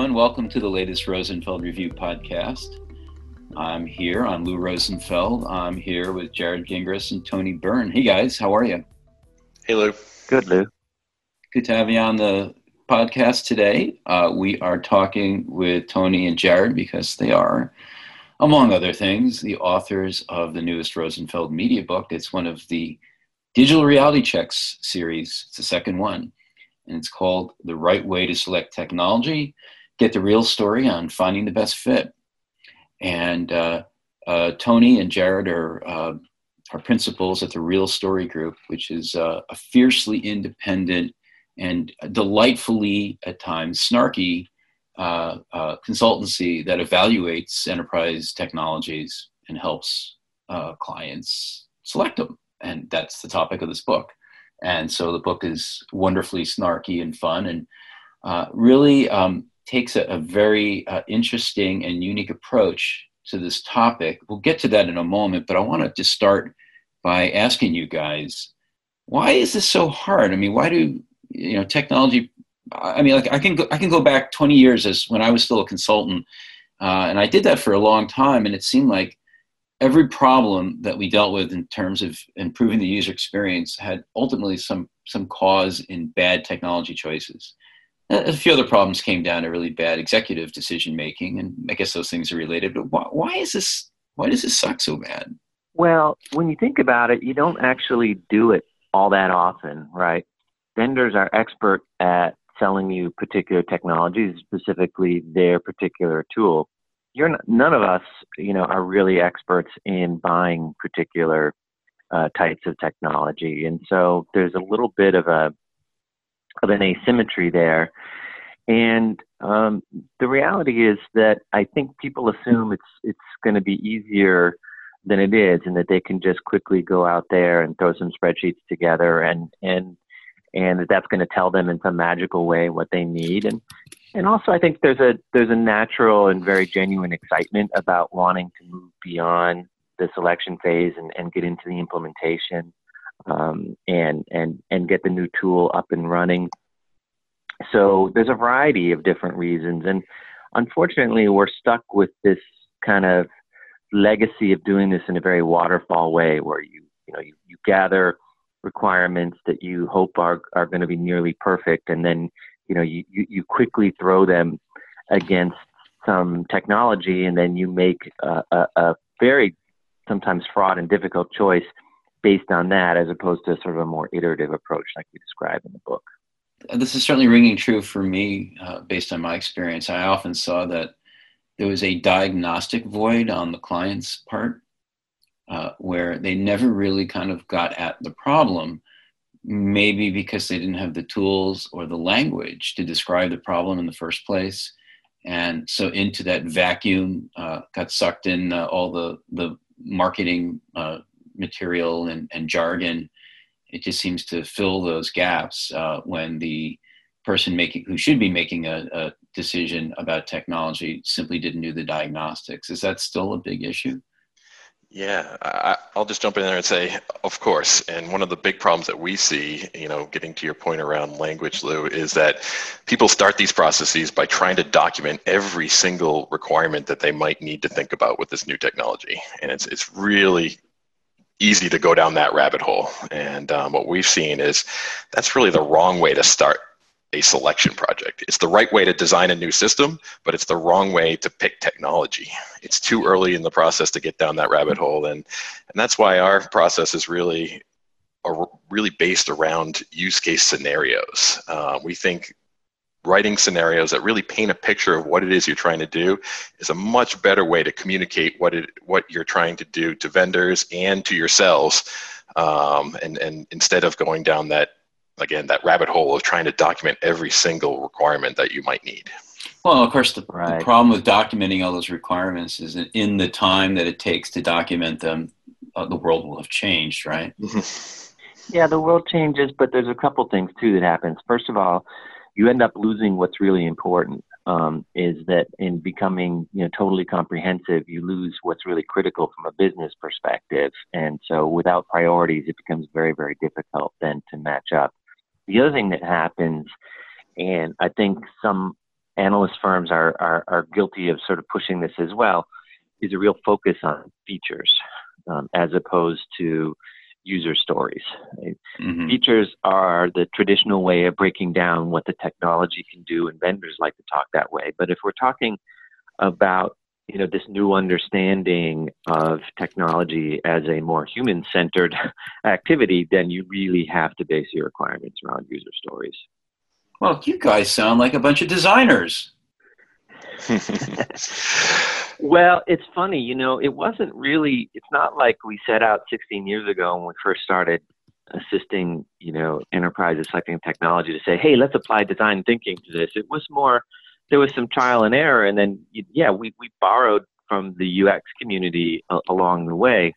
everyone. Welcome to the latest Rosenfeld Review podcast. I'm here. I'm Lou Rosenfeld. I'm here with Jarrod Gingras and Tony Byrne. Hey, guys. How are you? Hey, Lou. Good, Lou. Good to have you on the podcast today. Uh, we are talking with Tony and Jarrod because they are, among other things, the authors of the newest Rosenfeld media book. It's one of the digital reality checks series. It's the second one and it's called The Right Way to Select Technology Get the Real Story on Finding the Best Fit. And uh, uh, Tony and Jarrod are, uh, are principals at the Real Story Group, which is uh, a fiercely independent and delightfully, at times, snarky uh, uh, consultancy that evaluates enterprise technologies and helps clients select them. And that's the topic of this book. And so the book is wonderfully snarky and fun and uh, really um, takes a, a very uh, interesting and unique approach to this topic. We'll get to that in a moment, but I want to just start by asking you guys why is this so hard? I mean, why do you know technology? I mean, like I can go, I can go back 20 years as when I was still a consultant, uh, and I did that for a long time, and it seemed like every problem that we dealt with in terms of improving the user experience had ultimately some some cause in bad technology choices. A few other problems came down to really bad executive decision making, and I guess those things are related. But why, why is this? Why does this suck so bad? Well, when you think about it, you don't actually do it all that often, right? Vendors are expert at selling you particular technologies, specifically their particular tool you're not, none of us, you know, are really experts in buying particular uh, types of technology, and so there's a little bit of a of an asymmetry there. And um, the reality is that I think people assume it's it's going to be easier than it is, and that they can just quickly go out there and throw some spreadsheets together, and and and that that's going to tell them in some magical way what they need. And and also I think there's a there's a natural and very genuine excitement about wanting to move beyond the selection phase and, and get into the implementation um, and and and get the new tool up and running. So there's a variety of different reasons, and unfortunately, we're stuck with this kind of legacy of doing this in a very waterfall way, where you you know you, you gather requirements that you hope are are going to be nearly perfect, and then you know you, you, you quickly throw them against some technology and then you make a, a, a very sometimes fraught and difficult choice based on that as opposed to sort of a more iterative approach like we describe in the book this is certainly ringing true for me uh, based on my experience i often saw that there was a diagnostic void on the client's part uh, where they never really kind of got at the problem maybe because they didn't have the tools or the language to describe the problem in the first place. And so into that vacuum uh, got sucked in uh, all the, the marketing uh, material and, and, jargon. It just seems to fill those gaps uh, when the person making who should be making a, a decision about technology simply didn't do the diagnostics. Is that still a big issue? Yeah, I, will just jump in there and say, of course. And one of the big problems that we see, you know, getting to your point around language, Lou, is that people start these processes by trying to document every single requirement that they might need to think about with this new technology. And it's, it's really easy to go down that rabbit hole. And um, what we've seen is that's really the wrong way to start a selection project. It's the right way to design a new system, but it's the wrong way to pick technology. It's too early in the process to get down that rabbit hole, and and that's why our process is really are really based around use case scenarios. Uh, we think writing scenarios that really paint a picture of what it is you're trying to do is a much better way to communicate what it what you're trying to do to vendors and to yourselves um, and and instead of going down that again that rabbit hole of trying to document every single requirement that you might need. Well, of course, the, right. the problem with documenting all those requirements is that in the time that it takes to document them, uh, the world will have changed, right? Mm-hmm. Yeah, the world changes, but there's a couple things too that happens. First of all, you end up losing what's really important. Um, is that in becoming you know totally comprehensive, you lose what's really critical from a business perspective, and so without priorities, it becomes very very difficult then to match up. The other thing that happens, and I think some analyst firms are, are, are guilty of sort of pushing this as well, is a real focus on features um, as opposed to user stories. Right? Mm-hmm. Features are the traditional way of breaking down what the technology can do, and vendors like to talk that way. But if we're talking about you know this new understanding of technology as a more human-centered activity, then you really have to base your requirements around user stories. Well, you guys sound like a bunch of designers. well, it's funny, you know, it wasn't really, it's not like we set out 16 years ago when we first started assisting, you know, enterprises selecting technology to say, hey, let's apply design thinking to this. It was more, there was some trial and error. And then, yeah, we, we borrowed from the UX community a, along the way.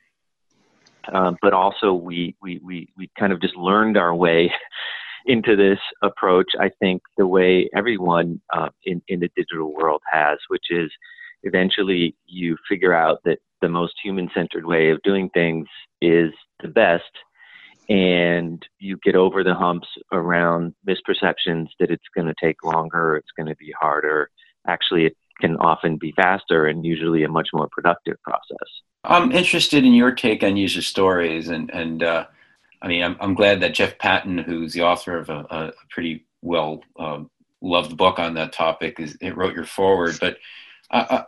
Um, but also we, we, we, we kind of just learned our way into this approach, I think the way everyone uh, in, in the digital world has, which is eventually you figure out that the most human centered way of doing things is the best. And you get over the humps around misperceptions that it's going to take longer, it's going to be harder. Actually, it can often be faster and usually a much more productive process. I'm interested in your take on user stories and, and uh, I mean, I'm, I'm glad that Jeff Patton, who's the author of a, a pretty well um, loved book on that topic, is it wrote your foreword. But I,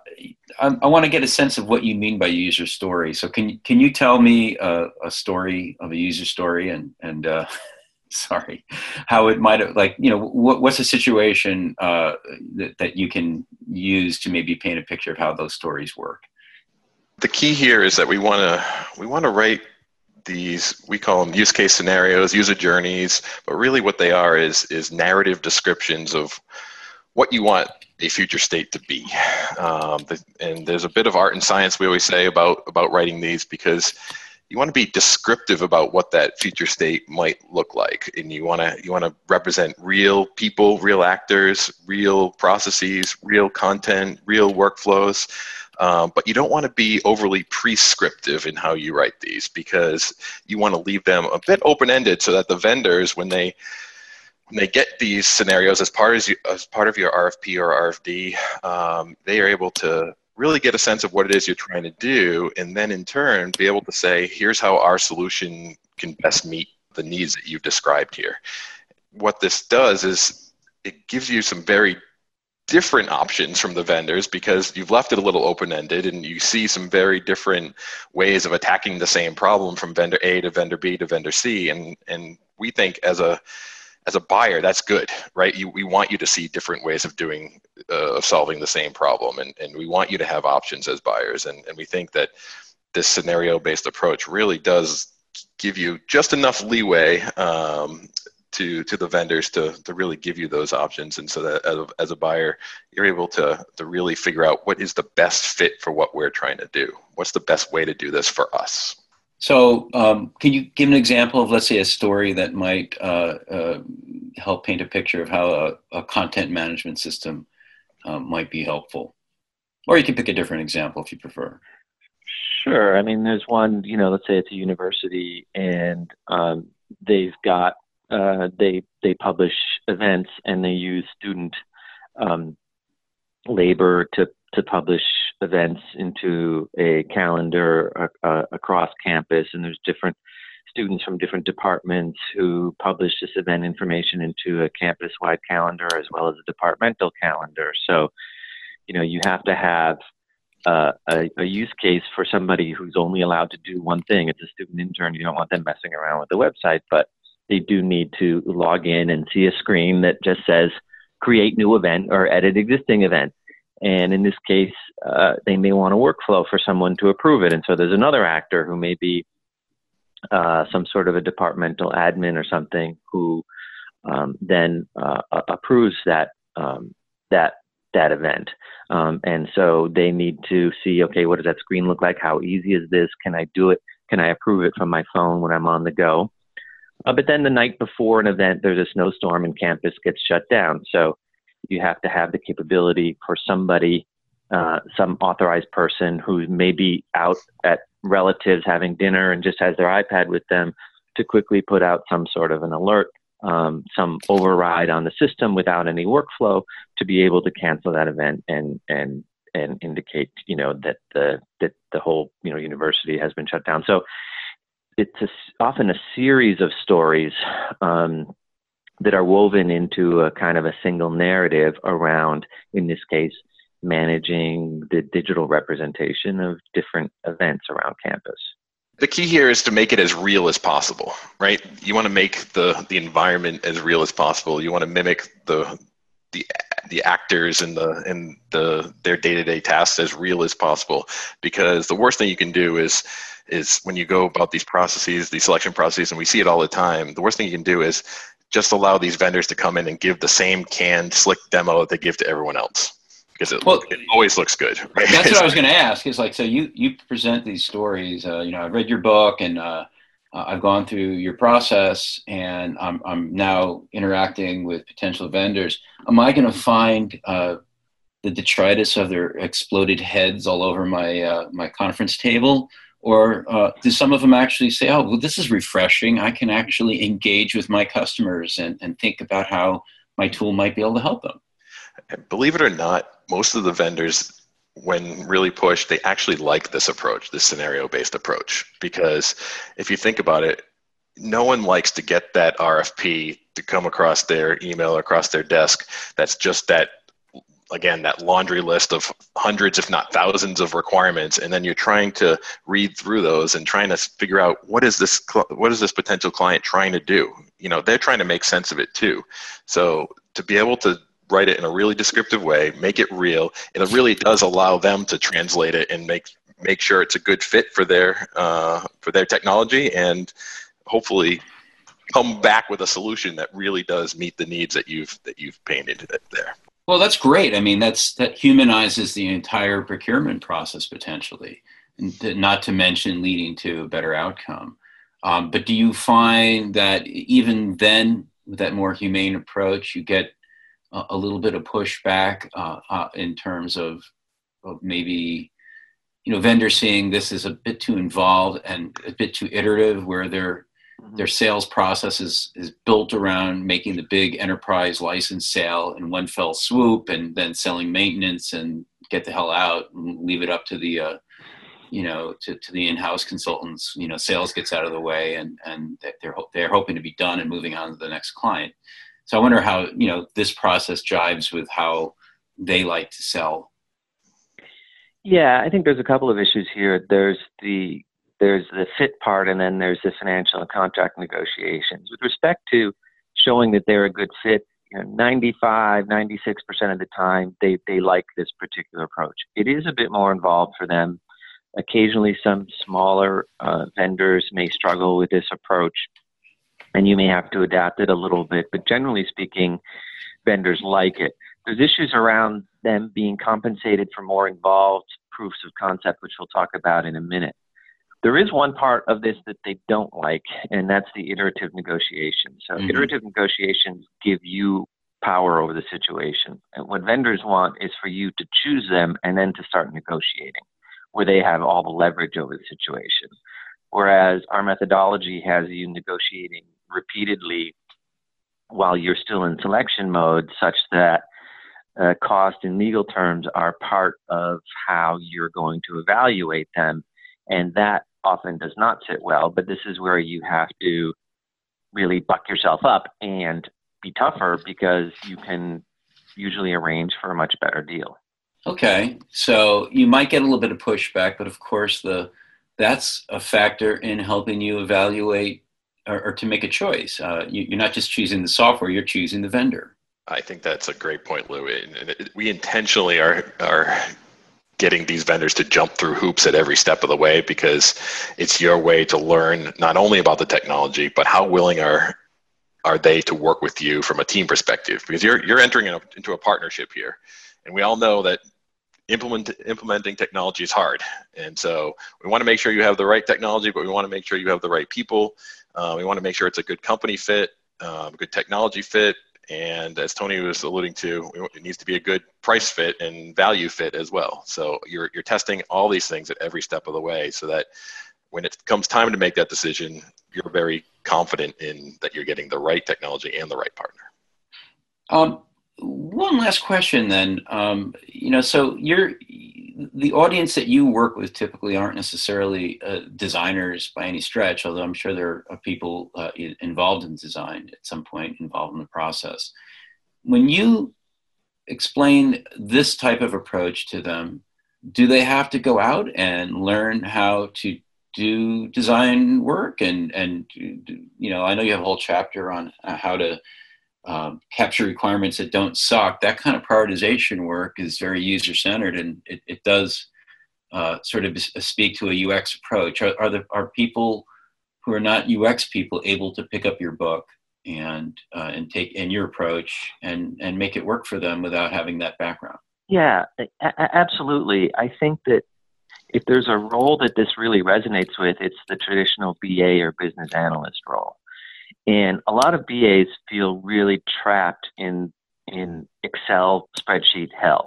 I, I want to get a sense of what you mean by user story. So can can you tell me a, a story of a user story and and uh, sorry, how it might have like you know what, what's a situation uh, that that you can use to maybe paint a picture of how those stories work. The key here is that we want to we want to write these we call them use case scenarios user journeys but really what they are is is narrative descriptions of what you want a future state to be. Um, and there's a bit of art and science we always say about about writing these because you want to be descriptive about what that future state might look like. And you want to you want to represent real people real actors real processes real content real workflows. Um, but you don't want to be overly prescriptive in how you write these because you want to leave them a bit open-ended so that the vendors, when they they get these scenarios as part as, you, as part of your RFP or RFD, um, they are able to really get a sense of what it is you're trying to do, and then in turn be able to say, here's how our solution can best meet the needs that you've described here. What this does is it gives you some very different options from the vendors because you've left it a little open ended and you see some very different ways of attacking the same problem from vendor A to vendor B to vendor C and and we think as a as a buyer that's good right? You, we want you to see different ways of doing uh, of solving the same problem and, and we want you to have options as buyers and, and we think that this scenario based approach really does give you just enough leeway um, to to the vendors to to really give you those options and so that as a, as a buyer you're able to to really figure out what is the best fit for what we're trying to do. What's the best way to do this for us so um, can you give an example of let's say a story that might uh, uh, help paint a picture of how a, a content management system uh, might be helpful or you can pick a different example if you prefer Sure. I mean, there's one, you know, let's say it's a university and um, they've got uh, they they publish events and they use student um, labor to to publish events into a calendar uh, across campus, and there's different students from different departments who publish this event information into a campus-wide calendar as well as a departmental calendar. So, you know, you have to have uh, a, a, use case for somebody who's only allowed to do one thing. It's a student intern. You don't want them messing around with the website, but they do need to log in and see a screen that just says create new event or edit existing event. And in this case, uh, they may want a workflow for someone to approve it. And so there's another actor who may be uh, some sort of a departmental admin or something who um, then uh, approves that um, that that event. Um, and so they need to see, okay, what does that screen look like? How easy is this? Can I do it? Can I approve it from my phone when I'm on the go? Uh, but then the night before an event, there's a snowstorm and campus gets shut down. So you have to have the capability for somebody, uh, some authorized person who may be out at relatives having dinner and just has their iPad with them to quickly put out some sort of an alert um, some override on the system without any workflow to be able to cancel that event and and and indicate you know that the that the whole you know university has been shut down. So it's a, often a series of stories um, that are woven into a kind of a single narrative around, in this case, managing the digital representation of different events around campus. The key here is to make it as real as possible, right? You want to make the the environment as real as possible. You want to mimic the the the actors and the and the their day-to-day tasks as real as possible because the worst thing you can do is is when you go about these processes these selection processes and we see it all the time the worst thing you can do is just allow these vendors to come in and give the same canned slick demo that they give to everyone else because it, well, it always looks good. Right? That's what I was going to ask. Is like so you you present these stories. Uh, you know, I read your book and uh, I've gone through your process, and I'm I'm now interacting with potential vendors. Am I going to find uh, the detritus of their exploded heads all over my uh, my conference table? Or uh, do some of them actually say, oh, well, this is refreshing. I can actually engage with my customers and, and think about how my tool might be able to help them? believe it or not, most of the vendors, when really pushed, they actually like this approach, this scenario based approach. Because if you think about it, no one likes to get that RFP to come across their email, across their desk. That's just that again that laundry list of hundreds if not thousands of requirements and then you're trying to read through those and trying to figure out what is this what is this potential client trying to do you know they're trying to make sense of it too so to be able to write it in a really descriptive way, make it real, and it really does allow them to translate it and make make sure it's a good fit for their uh, for their technology, and hopefully come back with a solution that really does meet the needs that you've that you've painted there. Well, that's great. I mean, that's that humanizes the entire procurement process potentially, and not to mention leading to a better outcome. Um, but do you find that even then, with that more humane approach, you get a, little bit of pushback uh, uh, in terms of, of maybe you know vendors seeing this is a bit too involved and a bit too iterative where their mm-hmm. their sales process is, is built around making the big enterprise license sale in one fell swoop and then selling maintenance and get the hell out and leave it up to the uh, you know to, to the in-house consultants you know sales gets out of the way and and they're they're hoping to be done and moving on to the next client so I wonder how you know this process jives with how they like to sell. Yeah, I think there's a couple of issues here. There's the there's the fit part, and then there's the financial and contract negotiations. With respect to showing that they're a good fit, you know, 95, 96 percent of the time, they they like this particular approach. It is a bit more involved for them. Occasionally, some smaller uh, vendors may struggle with this approach and you may have to adapt it a little bit. But generally speaking, vendors like it. There's issues around them being compensated for more involved proofs of concept, which we'll talk about in a minute. There is one part of this that they don't like, and that's the iterative negotiation. So, mm-hmm. iterative negotiations give you power over the situation. And what vendors want is for you to choose them and then to start negotiating, where they have all the leverage over the situation. Whereas our methodology has you negotiating repeatedly while you're still in selection mode, such that uh, cost and legal terms are part of how you're going to evaluate them. And that often does not sit well, but this is where you have to really buck yourself up and be tougher because you can usually arrange for a much better deal. Okay, so you might get a little bit of pushback, but of course the that's a factor in helping you evaluate or, or to make a choice. Uh, you, are not just choosing the software; you're choosing the vendor. I think that's a great point, Lou. And we intentionally are are getting these vendors to jump through hoops at every step of the way because it's your way to learn not only about the technology but how willing are are they to work with you from a team perspective? Because you're you're entering a, into a partnership here. And we all know that implement, implementing technology is hard. And so we want to make sure you have the right technology but we want to make sure you have the right people. Uh, we want to make sure it's a good company fit, um, good technology fit, and as Tony was alluding to, it needs to be a good price fit and value fit as well. So you're you're testing all these things at every step of the way, so that when it comes time to make that decision, you're very confident in that you're getting the right technology and the right partner. Um, one last question then. Um, you know, so you're the audience that you work with typically aren't necessarily uh, designers by any stretch, although I'm sure there are people uh, involved in design at some point, involved in the process. When you explain this type of approach to them, do they have to go out and learn how to do design work and and you know i know you have a whole chapter on uh, how to um, capture requirements that don't suck that kind of prioritization work is very user centered and it, it does uh, sort of speak to a ux approach. Are, are, the, are people who are not ux people able to pick up your book and uh, and take in your approach and and make it work for them without having that background? Yeah a- absolutely. I think that if there's a role that this really resonates with, it's the traditional BA or business analyst role. And a lot of BAs feel really trapped in in Excel spreadsheet hell,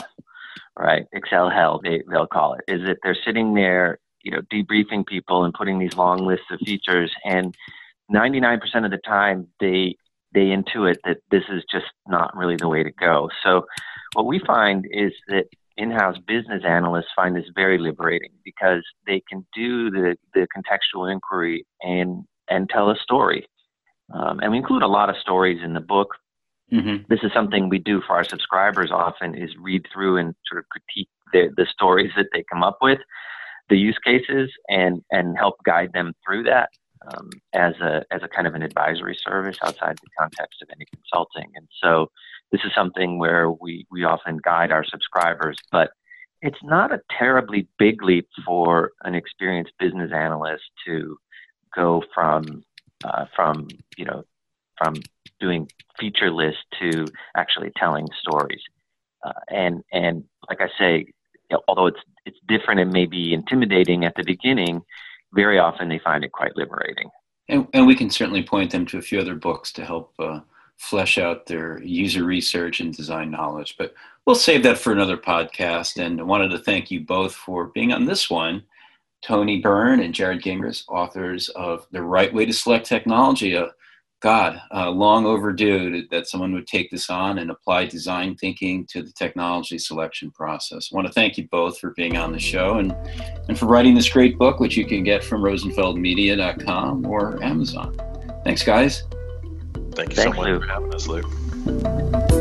right? Excel hell, they, they'll call it. Is that they're sitting there, you know, debriefing people and putting these long lists of features, and 99% of the time they they intuit that this is just not really the way to go. So what we find is that in-house business analysts find this very liberating because they can do the, the contextual inquiry and and tell a story. Um, and we include a lot of stories in the book. Mm-hmm. This is something we do for our subscribers often is read through and sort of critique the, the stories that they come up with, the use cases, and and help guide them through that um, as a as a kind of an advisory service outside the context of any consulting. And so this is something where we, we often guide our subscribers, but it's not a terribly big leap for an experienced business analyst to go from uh, from you know from doing feature lists to actually telling stories. Uh, and and like I say, although it's it's different and maybe intimidating at the beginning, very often they find it quite liberating. And, and we can certainly point them to a few other books to help uh, flesh out their user research and design knowledge. But we'll save that for another podcast. And I wanted to thank you both for being on this one. Tony Byrne and Jarrod Gingras, authors of The Right Way to Select Technology. Uh, God, uh, long overdue that someone would take this on and apply design thinking to the technology selection process. I want to thank you both for being on the show and, and for writing this great book, which you can get from rosenfeldmedia.com or Amazon. Thanks, guys. Thank you Thanks, so much Lou. for having us, Lou.